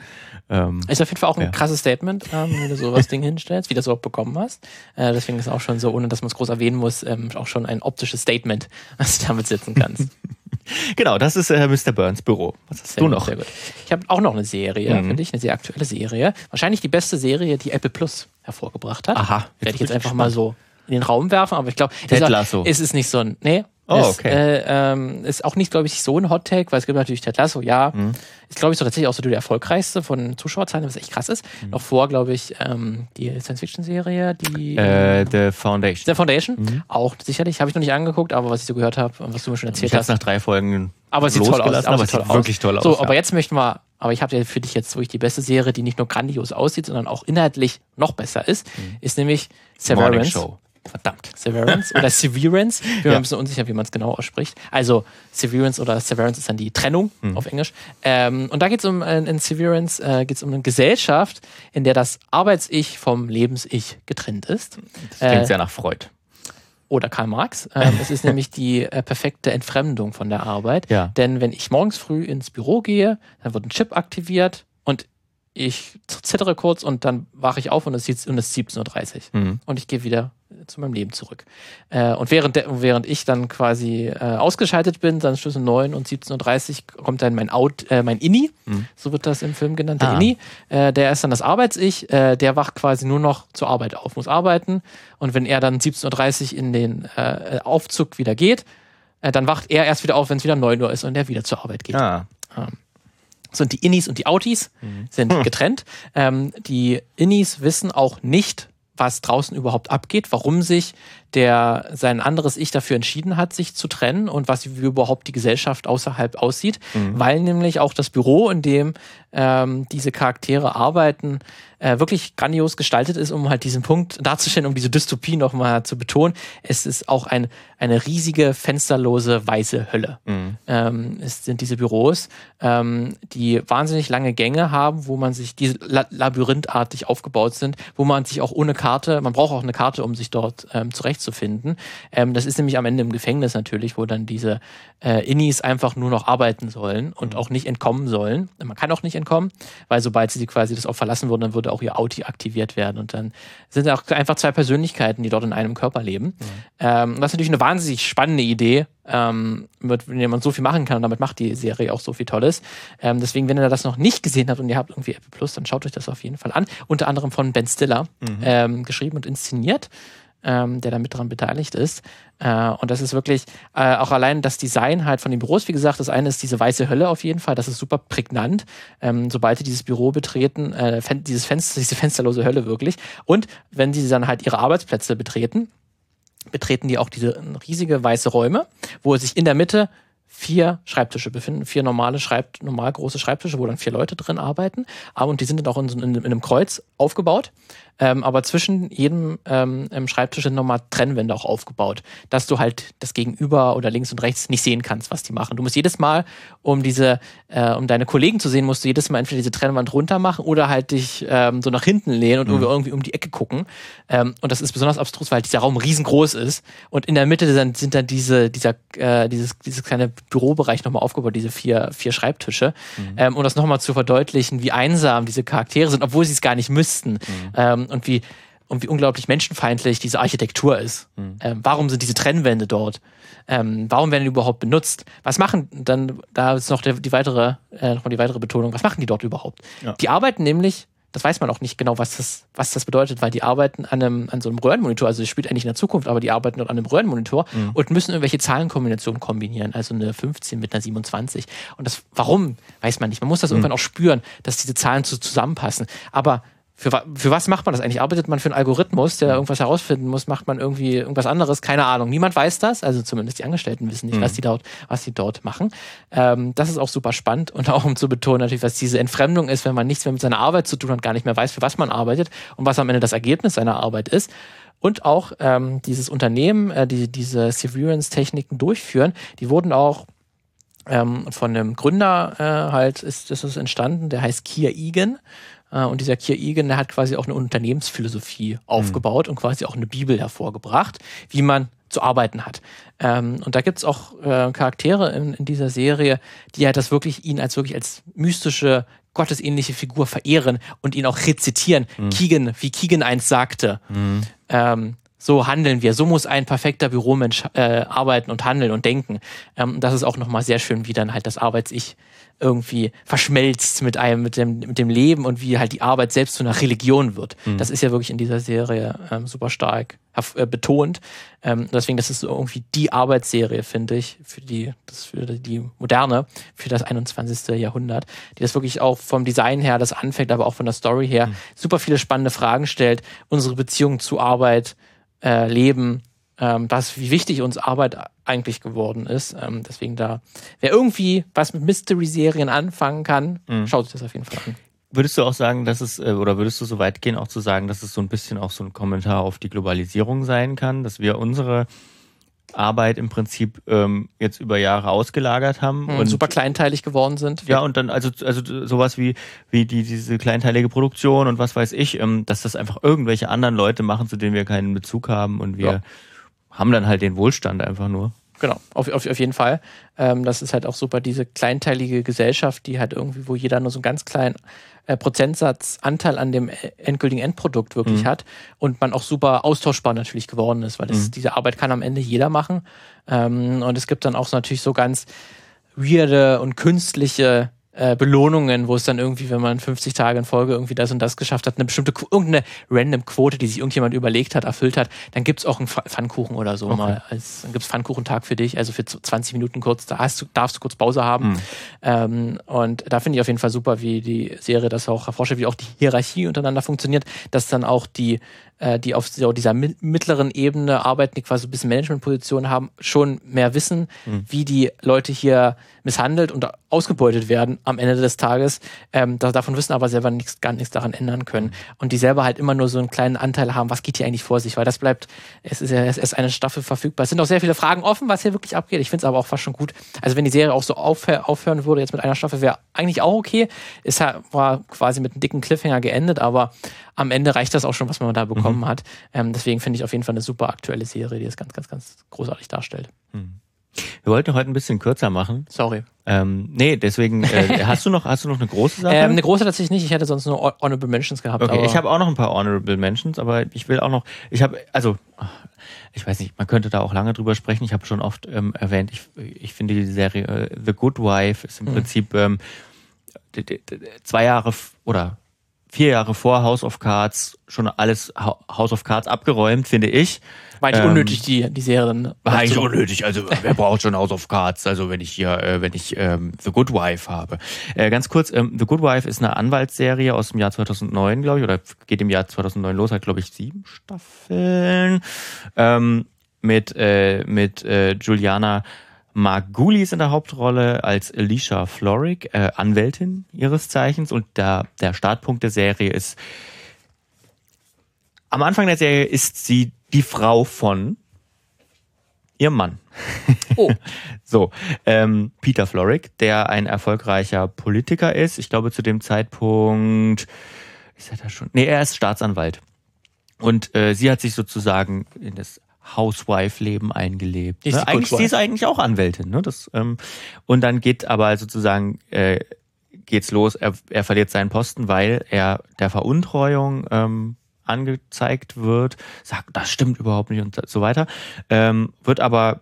Ähm, ist auf jeden Fall auch ein ja. krasses Statement, ähm, wenn du sowas Ding hinstellst, wie du das überhaupt bekommen hast. Äh, deswegen ist auch schon so, ohne dass man es groß erwähnen muss, ähm, auch schon ein optisches Statement, was du damit setzen kannst.
genau, das ist äh, Mr. Burns Büro. Was hast sehr du noch?
Sehr gut. Ich habe auch noch eine Serie, mhm. finde ich, eine sehr aktuelle Serie. Wahrscheinlich die beste Serie, die Apple Plus hervorgebracht hat.
Aha.
Werde ich jetzt einfach spannend. mal so in den Raum werfen, aber ich glaube, es ist nicht so ein, nee,
Oh, okay.
Ist, äh, ähm, ist auch nicht, glaube ich, so ein Hot Take, weil es gibt natürlich Ted Lasso, ja. Mhm. Ist, glaube ich, so tatsächlich auch so der erfolgreichste von Zuschauerzahlen, was echt krass ist. Mhm. Noch vor, glaube ich, ähm, die Science-Fiction-Serie, die.
Äh, The Foundation.
The Foundation. Mhm. Auch sicherlich. Habe ich noch nicht angeguckt, aber was ich so gehört habe und was du mir schon erzählt
ich
hast.
nach drei Folgen.
Aber es sieht toll aus.
Aber es sieht toll wirklich toll aus.
So, ja. aber jetzt möchten wir aber ich habe ja für dich jetzt wirklich die beste Serie, die nicht nur grandios aussieht, sondern auch inhaltlich noch besser ist, mhm. ist nämlich Severance. Morning Show. Verdammt. Severance oder Severance. Ich bin mir ja. ein bisschen unsicher, wie man es genau ausspricht. Also Severance oder Severance ist dann die Trennung mhm. auf Englisch. Ähm, und da geht es um, äh, in Severance äh, geht es um eine Gesellschaft, in der das Arbeits-Ich vom Lebens-Ich getrennt ist.
Das klingt äh, sehr nach Freud.
Oder Karl Marx. Ähm, es ist nämlich die äh, perfekte Entfremdung von der Arbeit.
Ja.
Denn wenn ich morgens früh ins Büro gehe, dann wird ein Chip aktiviert und ich zittere kurz und dann wache ich auf und es ist 17.30 Uhr. Mhm. Und ich gehe wieder zu meinem Leben zurück. Äh, und während, der, während ich dann quasi äh, ausgeschaltet bin, dann zwischen 9 und 17.30 Uhr kommt dann mein Out, äh, mein Inni, mhm. so wird das im Film genannt, der ah. Inni. Äh, der ist dann das Arbeits-Ich, äh, der wacht quasi nur noch zur Arbeit auf, muss arbeiten. Und wenn er dann 17.30 Uhr in den äh, Aufzug wieder geht, dann wacht er erst wieder auf, wenn es wieder 9 Uhr ist und er wieder zur Arbeit geht.
Ah.
Ähm, sind die Innis und die Outies mhm. sind hm. getrennt. Ähm, die Innis wissen auch nicht, was draußen überhaupt abgeht, warum sich der sein anderes Ich dafür entschieden hat, sich zu trennen und was wie überhaupt die Gesellschaft außerhalb aussieht, mhm. weil nämlich auch das Büro, in dem ähm, diese Charaktere arbeiten, äh, wirklich grandios gestaltet ist, um halt diesen Punkt darzustellen, um diese Dystopie nochmal zu betonen. Es ist auch ein, eine riesige, fensterlose, weiße Hölle. Mhm. Ähm, es sind diese Büros, ähm, die wahnsinnig lange Gänge haben, wo man sich, die labyrinthartig aufgebaut sind, wo man sich auch ohne Karte, man braucht auch eine Karte, um sich dort ähm, zurechtzufinden. Ähm, das ist nämlich am Ende im Gefängnis natürlich, wo dann diese äh, Innis einfach nur noch arbeiten sollen und mhm. auch nicht entkommen sollen. Man kann auch nicht entkommen, weil sobald sie quasi das auch verlassen würden, dann würde auch ihr Auti aktiviert werden. Und dann sind auch einfach zwei Persönlichkeiten, die dort in einem Körper leben. Mhm. Ähm, das ist natürlich eine wahnsinnig spannende Idee, ähm, mit der man so viel machen kann und damit macht die Serie auch so viel Tolles. Ähm, deswegen, wenn ihr das noch nicht gesehen habt und ihr habt irgendwie Apple Plus, dann schaut euch das auf jeden Fall an. Unter anderem von Ben Stiller mhm. ähm, geschrieben und inszeniert. Ähm, der da mit dran beteiligt ist. Äh, und das ist wirklich äh, auch allein das Design halt von den Büros, wie gesagt, das eine ist diese weiße Hölle auf jeden Fall, das ist super prägnant. Ähm, sobald sie dieses Büro betreten, äh, dieses Fenster, diese fensterlose Hölle wirklich. Und wenn sie dann halt ihre Arbeitsplätze betreten, betreten die auch diese riesige weiße Räume, wo sich in der Mitte vier Schreibtische befinden, vier normale Schreib normal große Schreibtische, wo dann vier Leute drin arbeiten. Aber und die sind dann auch in, in, in einem Kreuz aufgebaut. Ähm, aber zwischen jedem ähm, Schreibtisch sind nochmal Trennwände auch aufgebaut, dass du halt das Gegenüber oder links und rechts nicht sehen kannst, was die machen. Du musst jedes Mal, um diese, äh, um deine Kollegen zu sehen, musst du jedes Mal entweder diese Trennwand runter machen oder halt dich ähm, so nach hinten lehnen und mhm. irgendwie um die Ecke gucken. Ähm, und das ist besonders abstrus, weil dieser Raum riesengroß ist. Und in der Mitte sind, sind dann diese, dieser, äh, dieses, dieses kleine Bürobereich nochmal aufgebaut, diese vier, vier Schreibtische. Mhm. Ähm, um das nochmal zu verdeutlichen, wie einsam diese Charaktere sind, obwohl sie es gar nicht müssten. Mhm. Ähm, und wie, und wie unglaublich menschenfeindlich diese Architektur ist. Mhm. Ähm, warum sind diese Trennwände dort? Ähm, warum werden die überhaupt benutzt? Was machen dann, da ist noch der, die weitere, äh, noch mal die weitere Betonung, was machen die dort überhaupt? Ja. Die arbeiten nämlich, das weiß man auch nicht genau, was das, was das bedeutet, weil die arbeiten an, einem, an so einem Röhrenmonitor, also es spielt eigentlich in der Zukunft, aber die arbeiten dort an einem Röhrenmonitor mhm. und müssen irgendwelche Zahlenkombinationen kombinieren, also eine 15 mit einer 27. Und das, warum, weiß man nicht. Man muss das mhm. irgendwann auch spüren, dass diese Zahlen zu, zusammenpassen. Aber für, für was macht man das eigentlich? Arbeitet man für einen Algorithmus, der irgendwas herausfinden muss? Macht man irgendwie irgendwas anderes? Keine Ahnung. Niemand weiß das. Also zumindest die Angestellten wissen nicht, mhm. was die dort, was die dort machen. Ähm, das ist auch super spannend und auch um zu betonen natürlich, was diese Entfremdung ist, wenn man nichts mehr mit seiner Arbeit zu tun hat, gar nicht mehr weiß, für was man arbeitet und was am Ende das Ergebnis seiner Arbeit ist. Und auch ähm, dieses Unternehmen, äh, die diese Severance-Techniken durchführen, die wurden auch ähm, von einem Gründer äh, halt ist, ist es entstanden, der heißt Kia Egan. Äh, und dieser Kier Egan, der hat quasi auch eine Unternehmensphilosophie mhm. aufgebaut und quasi auch eine Bibel hervorgebracht, wie man zu arbeiten hat. Ähm, und da gibt's auch äh, Charaktere in, in, dieser Serie, die halt das wirklich ihn als wirklich als mystische, gottesähnliche Figur verehren und ihn auch rezitieren. Mhm. Keegan, wie Keegan einst sagte. Mhm. Ähm, so handeln wir. So muss ein perfekter Büromensch äh, arbeiten und handeln und denken. Ähm, das ist auch nochmal sehr schön, wie dann halt das Arbeits-Ich irgendwie verschmelzt mit einem, mit dem, mit dem Leben und wie halt die Arbeit selbst zu einer Religion wird. Mhm. Das ist ja wirklich in dieser Serie ähm, super stark äh, betont. Ähm, deswegen, das ist so irgendwie die Arbeitsserie, finde ich, für die, das für die moderne, für das 21. Jahrhundert, die das wirklich auch vom Design her, das anfängt, aber auch von der Story her, mhm. super viele spannende Fragen stellt, unsere Beziehung zu Arbeit, äh, Leben, ähm, was, wie wichtig uns Arbeit eigentlich geworden ist. Ähm, deswegen da, wer irgendwie was mit Mystery-Serien anfangen kann, mhm. schaut sich das auf jeden Fall an.
Würdest du auch sagen, dass es, äh, oder würdest du so weit gehen, auch zu sagen, dass es so ein bisschen auch so ein Kommentar auf die Globalisierung sein kann, dass wir unsere Arbeit im Prinzip ähm, jetzt über Jahre ausgelagert haben
mhm, und super kleinteilig geworden sind.
Ja, und dann also also sowas wie wie die diese kleinteilige Produktion und was weiß ich, ähm, dass das einfach irgendwelche anderen Leute machen, zu denen wir keinen Bezug haben und wir ja haben dann halt den Wohlstand einfach nur.
Genau, auf, auf, auf jeden Fall. Ähm, das ist halt auch super, diese kleinteilige Gesellschaft, die halt irgendwie, wo jeder nur so einen ganz kleinen äh, Prozentsatz Anteil an dem endgültigen Endprodukt wirklich mhm. hat und man auch super austauschbar natürlich geworden ist, weil das, mhm. diese Arbeit kann am Ende jeder machen. Ähm, und es gibt dann auch so natürlich so ganz weirde und künstliche äh, Belohnungen, wo es dann irgendwie, wenn man 50 Tage in Folge irgendwie das und das geschafft hat, eine bestimmte, irgendeine random Quote, die sich irgendjemand überlegt hat, erfüllt hat, dann gibt's auch einen Pfannkuchen oder so okay. mal. Als, dann gibt's Pfannkuchentag für dich, also für 20 Minuten kurz, da hast du, darfst du kurz Pause haben. Mhm. Ähm, und da finde ich auf jeden Fall super, wie die Serie das auch erforscht, wie auch die Hierarchie untereinander funktioniert, dass dann auch die äh, die auf so dieser mittleren Ebene arbeiten, die quasi ein bisschen Managementpositionen haben, schon mehr wissen, mhm. wie die Leute hier misshandelt und ausgebeutet werden am Ende des Tages. Ähm, davon wissen aber selber nichts, gar nichts daran ändern können. Und die selber halt immer nur so einen kleinen Anteil haben, was geht hier eigentlich vor sich, weil das bleibt, es ist ja erst eine Staffel verfügbar. Es sind auch sehr viele Fragen offen, was hier wirklich abgeht. Ich finde es aber auch fast schon gut. Also wenn die Serie auch so aufhör, aufhören würde, jetzt mit einer Staffel, wäre eigentlich auch okay. Es war quasi mit einem dicken Cliffhanger geendet, aber am Ende reicht das auch schon, was man da bekommen mhm. hat. Ähm, deswegen finde ich auf jeden Fall eine super aktuelle Serie, die das ganz, ganz, ganz großartig darstellt. Mhm.
Wir wollten heute ein bisschen kürzer machen.
Sorry.
Ähm, nee, deswegen äh, hast du noch hast du noch eine große Sache?
Ähm, eine große tatsächlich nicht. Ich hätte sonst nur Honorable Mentions gehabt.
Okay, ich habe auch noch ein paar Honorable Mentions, aber ich will auch noch. Ich habe also ich weiß nicht, man könnte da auch lange drüber sprechen. Ich habe schon oft ähm, erwähnt. Ich, ich finde die Serie äh, The Good Wife ist im mhm. Prinzip ähm, zwei Jahre oder vier Jahre vor House of Cards schon alles House of Cards abgeräumt, finde ich.
War eigentlich ähm, unnötig, die, die Serie dann.
War eigentlich unnötig. Also, wer braucht schon House of Cards? Also, wenn ich hier, äh, wenn ich ähm, The Good Wife habe. Äh, ganz kurz, ähm, The Good Wife ist eine Anwaltsserie aus dem Jahr 2009, glaube ich, oder geht im Jahr 2009 los, hat, glaube ich, sieben Staffeln. Ähm, mit, äh, mit äh, Juliana Margulies in der Hauptrolle als Alicia Florrick, äh, Anwältin ihres Zeichens. Und der, der Startpunkt der Serie ist, am Anfang der Serie ist sie die Frau von ihrem Mann. Oh. so, ähm, Peter Florrick, der ein erfolgreicher Politiker ist. Ich glaube, zu dem Zeitpunkt ist er da schon. Nee, er ist Staatsanwalt. Und äh, sie hat sich sozusagen in das Housewife-Leben eingelebt. Ne? Eigentlich, sie ist eigentlich auch Anwältin. Ne? Das, ähm, und dann geht aber sozusagen äh, geht's los. Er, er verliert seinen Posten, weil er der Veruntreuung ähm, angezeigt wird. Sagt, das stimmt überhaupt nicht und so weiter. Ähm, wird aber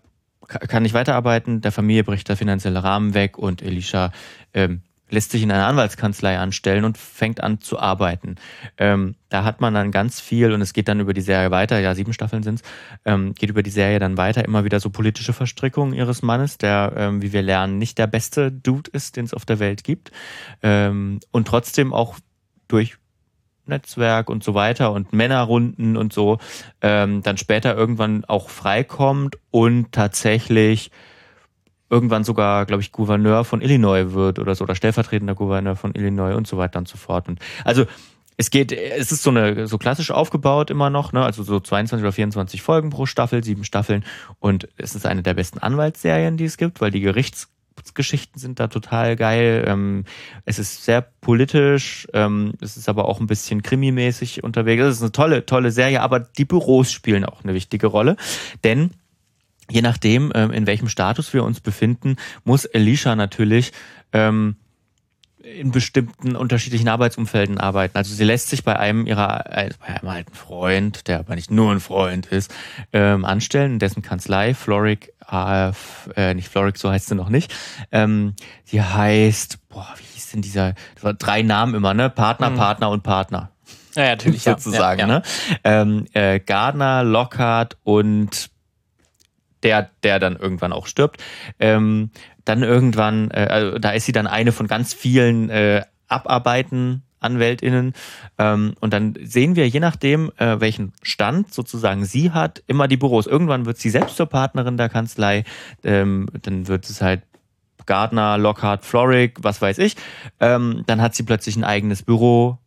kann nicht weiterarbeiten. Der Familie bricht der finanzielle Rahmen weg und Elisha ähm, lässt sich in einer Anwaltskanzlei anstellen und fängt an zu arbeiten. Ähm, da hat man dann ganz viel und es geht dann über die Serie weiter, ja, sieben Staffeln sind's, ähm, geht über die Serie dann weiter, immer wieder so politische Verstrickungen ihres Mannes, der, ähm, wie wir lernen, nicht der beste Dude ist, den es auf der Welt gibt. Ähm, und trotzdem auch durch Netzwerk und so weiter und Männerrunden und so, ähm, dann später irgendwann auch freikommt und tatsächlich irgendwann sogar, glaube ich, Gouverneur von Illinois wird oder so, oder stellvertretender Gouverneur von Illinois und so weiter und so fort. Und also es geht, es ist so eine so klassisch aufgebaut immer noch, ne? Also so 22 oder 24 Folgen pro Staffel, sieben Staffeln. Und es ist eine der besten Anwaltsserien, die es gibt, weil die Gerichtsgeschichten sind da total geil. Ähm, es ist sehr politisch, ähm, es ist aber auch ein bisschen krimimäßig unterwegs. Es ist eine tolle, tolle Serie, aber die Büros spielen auch eine wichtige Rolle. Denn je nachdem, ähm, in welchem Status wir uns befinden, muss Alicia natürlich ähm, in bestimmten unterschiedlichen Arbeitsumfelden arbeiten. Also sie lässt sich bei einem ihrer, äh, bei einem alten Freund, der aber nicht nur ein Freund ist, ähm, anstellen, in dessen Kanzlei, Floric, AF, äh, nicht Floric, so heißt sie noch nicht. Ähm, die heißt, boah, wie hieß denn dieser, das war drei Namen immer, ne? Partner, mhm. Partner und Partner.
Ja, natürlich.
sozusagen,
ja,
ja. ne? Ähm, äh, Gardner, Lockhart und der, der dann irgendwann auch stirbt. Ähm, dann irgendwann, äh, also da ist sie dann eine von ganz vielen äh, Abarbeiten AnwältInnen. Ähm, und dann sehen wir, je nachdem, äh, welchen Stand sozusagen sie hat, immer die Büros. Irgendwann wird sie selbst zur Partnerin der Kanzlei. Ähm, dann wird es halt Gardner, Lockhart, Floric, was weiß ich. Ähm, dann hat sie plötzlich ein eigenes Büro.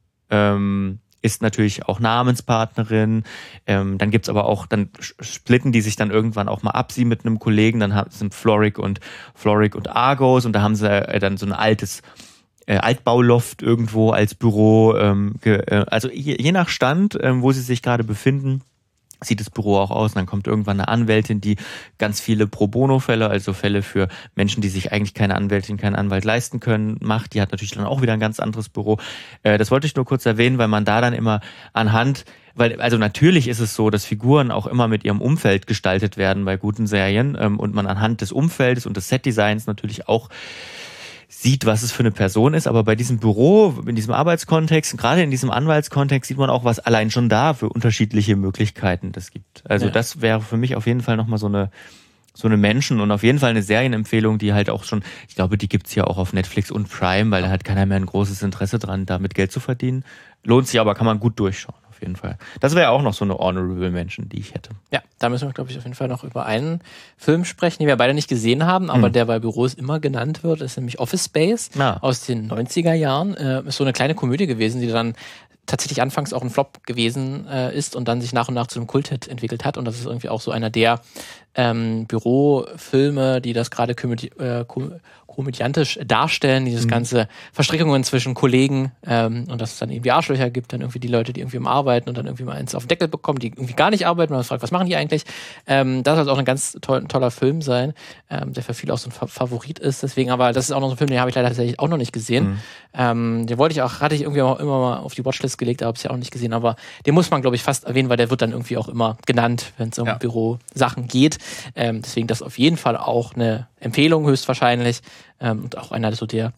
Ist natürlich auch Namenspartnerin. Ähm, dann gibt's aber auch, dann splitten die sich dann irgendwann auch mal ab, sie mit einem Kollegen, dann sind Floric und Floric und Argos und da haben sie äh, dann so ein altes äh, Altbauloft irgendwo als Büro. Ähm, äh, also je, je, nach Stand, ähm, wo sie sich gerade befinden, sieht das Büro auch aus. Und dann kommt irgendwann eine Anwältin, die ganz viele Pro Bono-Fälle, also Fälle für Menschen, die sich eigentlich keine Anwältin, keinen Anwalt leisten können, macht. Die hat natürlich dann auch wieder ein ganz anderes Büro. Äh, das wollte ich nur kurz erwähnen, weil man da dann immer anhand weil, also natürlich ist es so, dass Figuren auch immer mit ihrem Umfeld gestaltet werden bei guten Serien ähm, und man anhand des Umfeldes und des Setdesigns natürlich auch sieht, was es für eine Person ist. Aber bei diesem Büro, in diesem Arbeitskontext, gerade in diesem Anwaltskontext, sieht man auch, was allein schon da für unterschiedliche Möglichkeiten das gibt. Also ja. das wäre für mich auf jeden Fall nochmal so eine so eine Menschen und auf jeden Fall eine Serienempfehlung, die halt auch schon, ich glaube, die gibt's ja auch auf Netflix und Prime, weil da hat keiner mehr ein großes Interesse dran, damit Geld zu verdienen. Lohnt sich aber, kann man gut durchschauen jeden Fall. Das wäre auch noch so eine Honorable Mention, die ich hätte.
Ja, da müssen wir, glaube ich, auf jeden Fall noch über einen Film sprechen, den wir beide nicht gesehen haben, aber hm. der bei Büros immer genannt wird, ist nämlich Office Space ah. aus den 90er Jahren. Äh, ist so eine kleine Komödie gewesen, die dann tatsächlich anfangs auch ein Flop gewesen äh, ist und dann sich nach und nach zu einem Kulthit entwickelt hat. Und das ist irgendwie auch so einer der ähm, Bürofilme, die das gerade äh, komödiantisch darstellen, dieses mhm. ganze Verstrickungen zwischen Kollegen ähm, und dass es dann irgendwie Arschlöcher gibt, dann irgendwie die Leute, die irgendwie im Arbeiten und dann irgendwie mal eins auf den Deckel bekommen, die irgendwie gar nicht arbeiten, man fragt, was machen die eigentlich? Ähm, das soll auch ein ganz toll, toller Film sein, ähm, der für viele auch so ein Fa Favorit ist. Deswegen, aber das ist auch noch so ein Film, den habe ich leider tatsächlich auch noch nicht gesehen. Mhm. Ähm, den wollte ich auch, hatte ich irgendwie auch immer mal auf die Watchlist gelegt, aber habe es ja auch nicht gesehen. Aber den muss man, glaube ich, fast erwähnen, weil der wird dann irgendwie auch immer genannt, wenn es um ja. Bürosachen geht. Ähm, deswegen das auf jeden Fall auch eine Empfehlung höchstwahrscheinlich ähm, und auch einer so der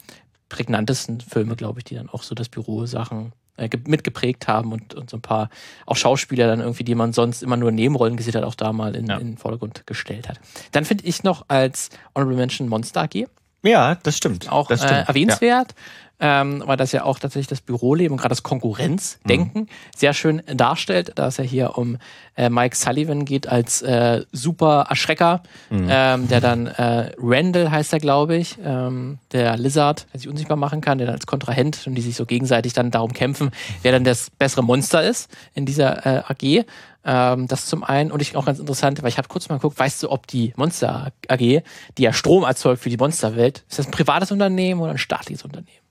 prägnantesten Filme, glaube ich, die dann auch so das Büro-Sachen äh, mitgeprägt haben und, und so ein paar auch Schauspieler dann irgendwie, die man sonst immer nur in Nebenrollen gesehen hat, auch da mal in, ja. in den Vordergrund gestellt hat. Dann finde ich noch als Honorable Mention Monster AG.
Ja, das stimmt.
Auch
das
stimmt. Äh, erwähnenswert. Ja ähm, weil das ja auch tatsächlich das Büroleben und gerade das Konkurrenzdenken mhm. sehr schön darstellt, da es ja hier um äh, Mike Sullivan geht als äh, super Erschrecker, mhm. ähm, der dann äh, Randall heißt er, glaube ich, ähm, der Lizard, der sich unsichtbar machen kann, der dann als Kontrahent und die sich so gegenseitig dann darum kämpfen, wer dann das bessere Monster ist in dieser äh, AG. Ähm, das zum einen und ich auch ganz interessant, weil ich habe kurz mal geguckt, weißt du, ob die Monster AG, die ja Strom erzeugt für die Monsterwelt, ist das ein privates Unternehmen oder ein staatliches Unternehmen?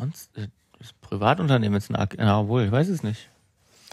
Die Monster, das Privatunternehmen ist ein, ja, wohl, ich weiß es nicht.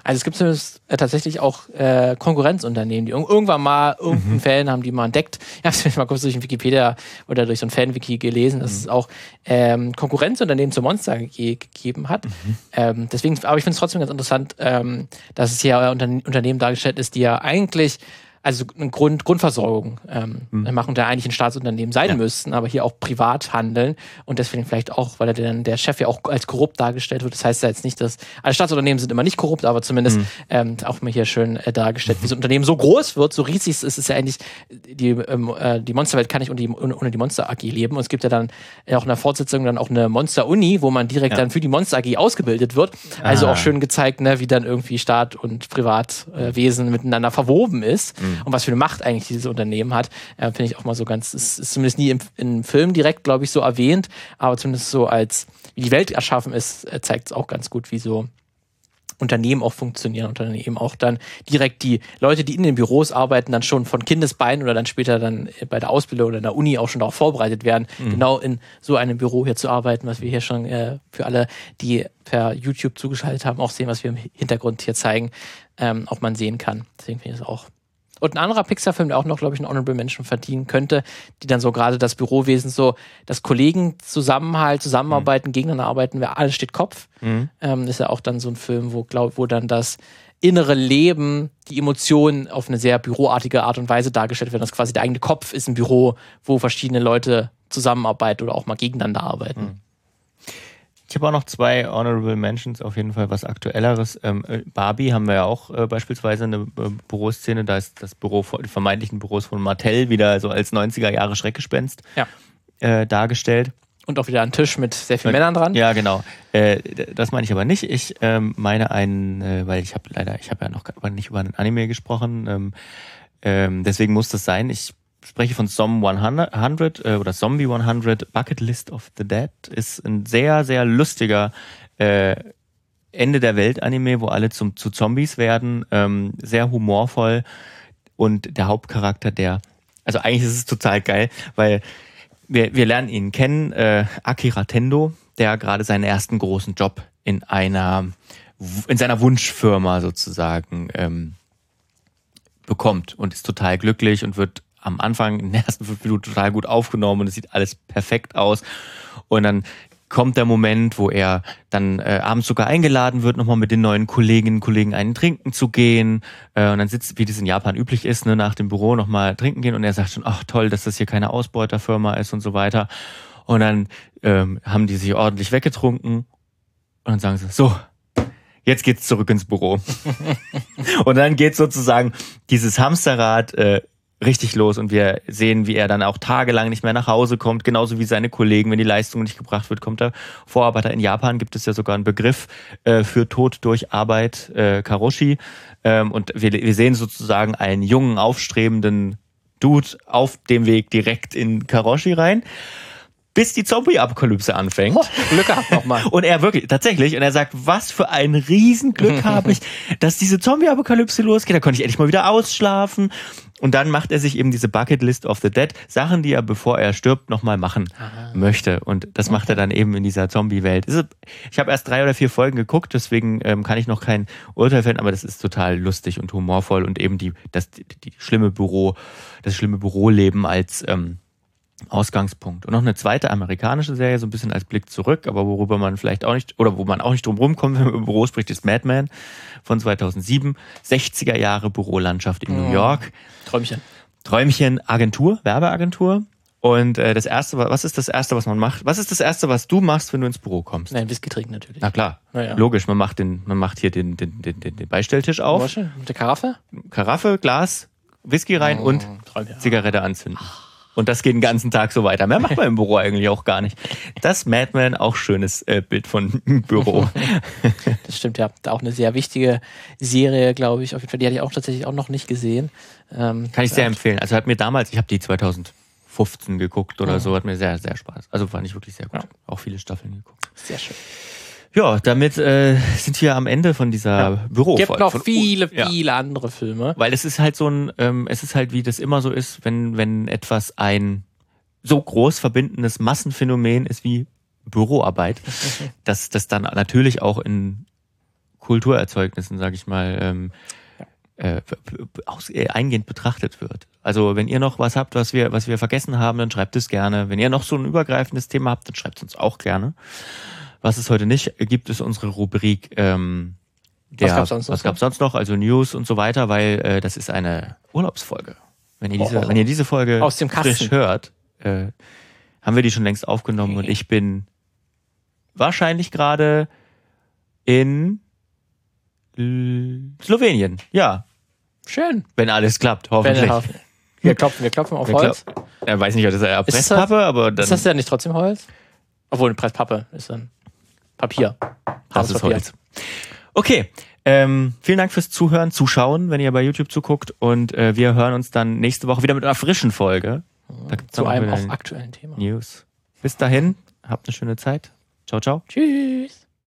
Also es gibt zumindest äh, tatsächlich auch äh, Konkurrenzunternehmen, die irgendwann mal irgendeinen mhm. Fan haben, die mal entdeckt. Ich habe es mal kurz durch ein Wikipedia oder durch so ein Fan-Wiki gelesen, dass mhm. es auch ähm, Konkurrenzunternehmen zur Monster AG gegeben hat. Mhm. Ähm, deswegen, aber ich finde es trotzdem ganz interessant, ähm, dass es hier unter Unternehmen dargestellt ist, die ja eigentlich also eine Grund, Grundversorgung ähm, mhm. machen, der eigentlich ein Staatsunternehmen sein ja. müssten, aber hier auch privat handeln und deswegen vielleicht auch, weil er dann der Chef ja auch als korrupt dargestellt wird. Das heißt ja jetzt nicht, dass alle Staatsunternehmen sind immer nicht korrupt, aber zumindest mhm. ähm, auch mal hier schön äh, dargestellt, wie so ein Unternehmen so groß wird, so riesig ist es ja eigentlich, die, ähm, äh, die Monsterwelt kann nicht ohne die, ohne die Monster AG leben und es gibt ja dann auch in der Fortsetzung dann auch eine Monster Uni, wo man direkt ja. dann für die Monster AG ausgebildet wird. Also ah. auch schön gezeigt, ne, wie dann irgendwie Staat und Privatwesen äh, miteinander verwoben ist. Mhm und was für eine Macht eigentlich dieses Unternehmen hat, äh, finde ich auch mal so ganz, ist, ist zumindest nie im, im Film direkt, glaube ich, so erwähnt, aber zumindest so als, wie die Welt erschaffen ist, äh, zeigt es auch ganz gut, wie so Unternehmen auch funktionieren und dann eben auch dann direkt die Leute, die in den Büros arbeiten, dann schon von Kindesbeinen oder dann später dann bei der Ausbildung oder in der Uni auch schon darauf vorbereitet werden, mhm. genau in so einem Büro hier zu arbeiten, was wir hier schon äh, für alle, die per YouTube zugeschaltet haben, auch sehen, was wir im Hintergrund hier zeigen, ähm, auch man sehen kann. Deswegen finde ich das auch und ein anderer Pixar-Film, der auch noch, glaube ich, einen Honorable Mention verdienen könnte, die dann so gerade das Bürowesen so, das Kollegen Zusammenhalt, Zusammenarbeiten, mhm. gegeneinander arbeiten, wer alles steht Kopf. Mhm. Ähm, ist ja auch dann so ein Film, wo, glaub, wo dann das innere Leben, die Emotionen auf eine sehr büroartige Art und Weise dargestellt werden. Das quasi der eigene Kopf ist ein Büro, wo verschiedene Leute zusammenarbeiten oder auch mal gegeneinander arbeiten. Mhm.
Ich habe auch noch zwei Honorable Mentions, auf jeden Fall was Aktuelleres. Ähm, äh, Barbie haben wir ja auch äh, beispielsweise eine äh, Büroszene, da ist das Büro, die vermeintlichen Büros von Mattel wieder so als 90er Jahre Schreckgespenst
ja.
äh, dargestellt.
Und auch wieder ein Tisch mit sehr vielen Männern dran.
Ja, genau. Äh, das meine ich aber nicht. Ich ähm, meine einen, äh, weil ich habe leider, ich habe ja noch nicht über einen Anime gesprochen. Ähm, ähm, deswegen muss das sein. Ich spreche von Som 100 äh, oder Zombie 100 Bucket List of the Dead. Ist ein sehr, sehr lustiger äh, Ende der Welt Anime, wo alle zum, zu Zombies werden. Ähm, sehr humorvoll und der Hauptcharakter, der, also eigentlich ist es total geil, weil wir, wir lernen ihn kennen, äh, Akira Tendo, der gerade seinen ersten großen Job in einer, in seiner Wunschfirma sozusagen ähm, bekommt und ist total glücklich und wird am Anfang in den ersten fünf Minuten total gut aufgenommen und es sieht alles perfekt aus. Und dann kommt der Moment, wo er dann äh, abends sogar eingeladen wird, nochmal mit den neuen Kolleginnen und Kollegen einen trinken zu gehen. Äh, und dann sitzt, wie das in Japan üblich ist, ne, nach dem Büro nochmal trinken gehen. Und er sagt schon, ach toll, dass das hier keine Ausbeuterfirma ist und so weiter. Und dann ähm, haben die sich ordentlich weggetrunken. Und dann sagen sie, so, jetzt geht's zurück ins Büro. und dann geht sozusagen dieses Hamsterrad äh, richtig los und wir sehen, wie er dann auch tagelang nicht mehr nach Hause kommt, genauso wie seine Kollegen, wenn die Leistung nicht gebracht wird, kommt er vor. Aber in Japan gibt es ja sogar einen Begriff äh, für Tod durch Arbeit, äh, Karoshi. Ähm, und wir, wir sehen sozusagen einen jungen, aufstrebenden Dude auf dem Weg direkt in Karoshi rein bis die Zombie-Apokalypse anfängt. Oh,
Glück gehabt nochmal.
Und er wirklich, tatsächlich, und er sagt, was für ein Riesenglück habe ich, dass diese Zombie-Apokalypse losgeht. Da konnte ich endlich mal wieder ausschlafen. Und dann macht er sich eben diese Bucket List of the Dead, Sachen, die er, bevor er stirbt, nochmal machen Aha. möchte. Und das macht er dann eben in dieser Zombie-Welt. Ich habe erst drei oder vier Folgen geguckt, deswegen ähm, kann ich noch kein Urteil fällen, aber das ist total lustig und humorvoll und eben die, das die, die schlimme Büro, das schlimme Büroleben als ähm, Ausgangspunkt. Und noch eine zweite amerikanische Serie, so ein bisschen als Blick zurück, aber worüber man vielleicht auch nicht, oder wo man auch nicht drum rumkommt, wenn man über Büro spricht, ist Mad Men von 2007. 60er Jahre Bürolandschaft in New York.
Träumchen.
Träumchen Agentur, Werbeagentur. Und äh, das erste, was ist das erste, was man macht? Was ist das erste, was du machst, wenn du ins Büro kommst?
Nein, Whisky trinken natürlich.
Na klar,
Na ja.
logisch. Man macht den, man macht hier den, den, den, den, Beistelltisch auf,
Wasche mit der Karaffe?
Karaffe, Glas, Whisky rein und
Oh, ja.
Zigarette anzünden. Und das geht den ganzen Tag so weiter. Mehr macht man im Büro eigentlich auch gar nicht. Das Madman, auch schönes äh, Bild von Büro.
Das stimmt, ja. Auch eine sehr wichtige Serie, glaube ich. Auf jeden Fall, die hatte ich auch tatsächlich auch noch nicht gesehen. Ähm,
Kann ich sehr
ja,
empfehlen. Also hat mir damals, ich habe die 2015 geguckt oder so, hat mir sehr, sehr Spaß. Also fand ich wirklich sehr gut.
Ja.
Auch viele Staffeln geguckt.
Sehr schön.
Ja, damit äh, sind wir am Ende von dieser Büro.
Gibt noch
von-
viele,
Ja.
viele andere Filme.
Weil es ist halt so ein, ähm, es ist halt wie das immer so ist, wenn, wenn etwas ein so groß verbindendes Massenphänomen ist wie Büroarbeit, dass das dann natürlich auch in Kulturerzeugnissen, sage ich mal, ähm, äh, aus, äh, eingehend betrachtet wird. Also wenn ihr noch was habt, was wir, was wir vergessen haben, dann schreibt es gerne. Wenn ihr noch so ein übergreifendes Thema habt, dann schreibt es uns auch gerne. Was es heute nicht gibt, ist unsere Rubrik ähm, der,
Was gab's sonst noch
was gab's sonst noch? Also News und so weiter, weil äh, das ist eine Urlaubsfolge. Wenn ihr diese,
Oh.
wenn ihr diese Folge
Aus dem Kasten.
frisch hört, äh, haben wir die schon längst aufgenommen und ich bin wahrscheinlich gerade in Slowenien. Ja,
Schön.
wenn alles klappt, hoffentlich.
wir, klopfen, wir klopfen auf
Wir
Holz.
Er weiß nicht, ob das
Ist das-
Presspappe, aber dann
Ist das ja nicht trotzdem Holz? Obwohl, eine Presspappe ist dann Papier.
das ist. Holz. Okay, ähm, vielen Dank fürs Zuhören, Zuschauen, wenn ihr bei YouTube zuguckt und äh, wir hören uns dann nächste Woche wieder mit einer frischen Folge. Da gibt's
Zu einem auch aktuellen Thema.
News. Bis dahin, habt eine schöne Zeit. Ciao, ciao.
Tschüss.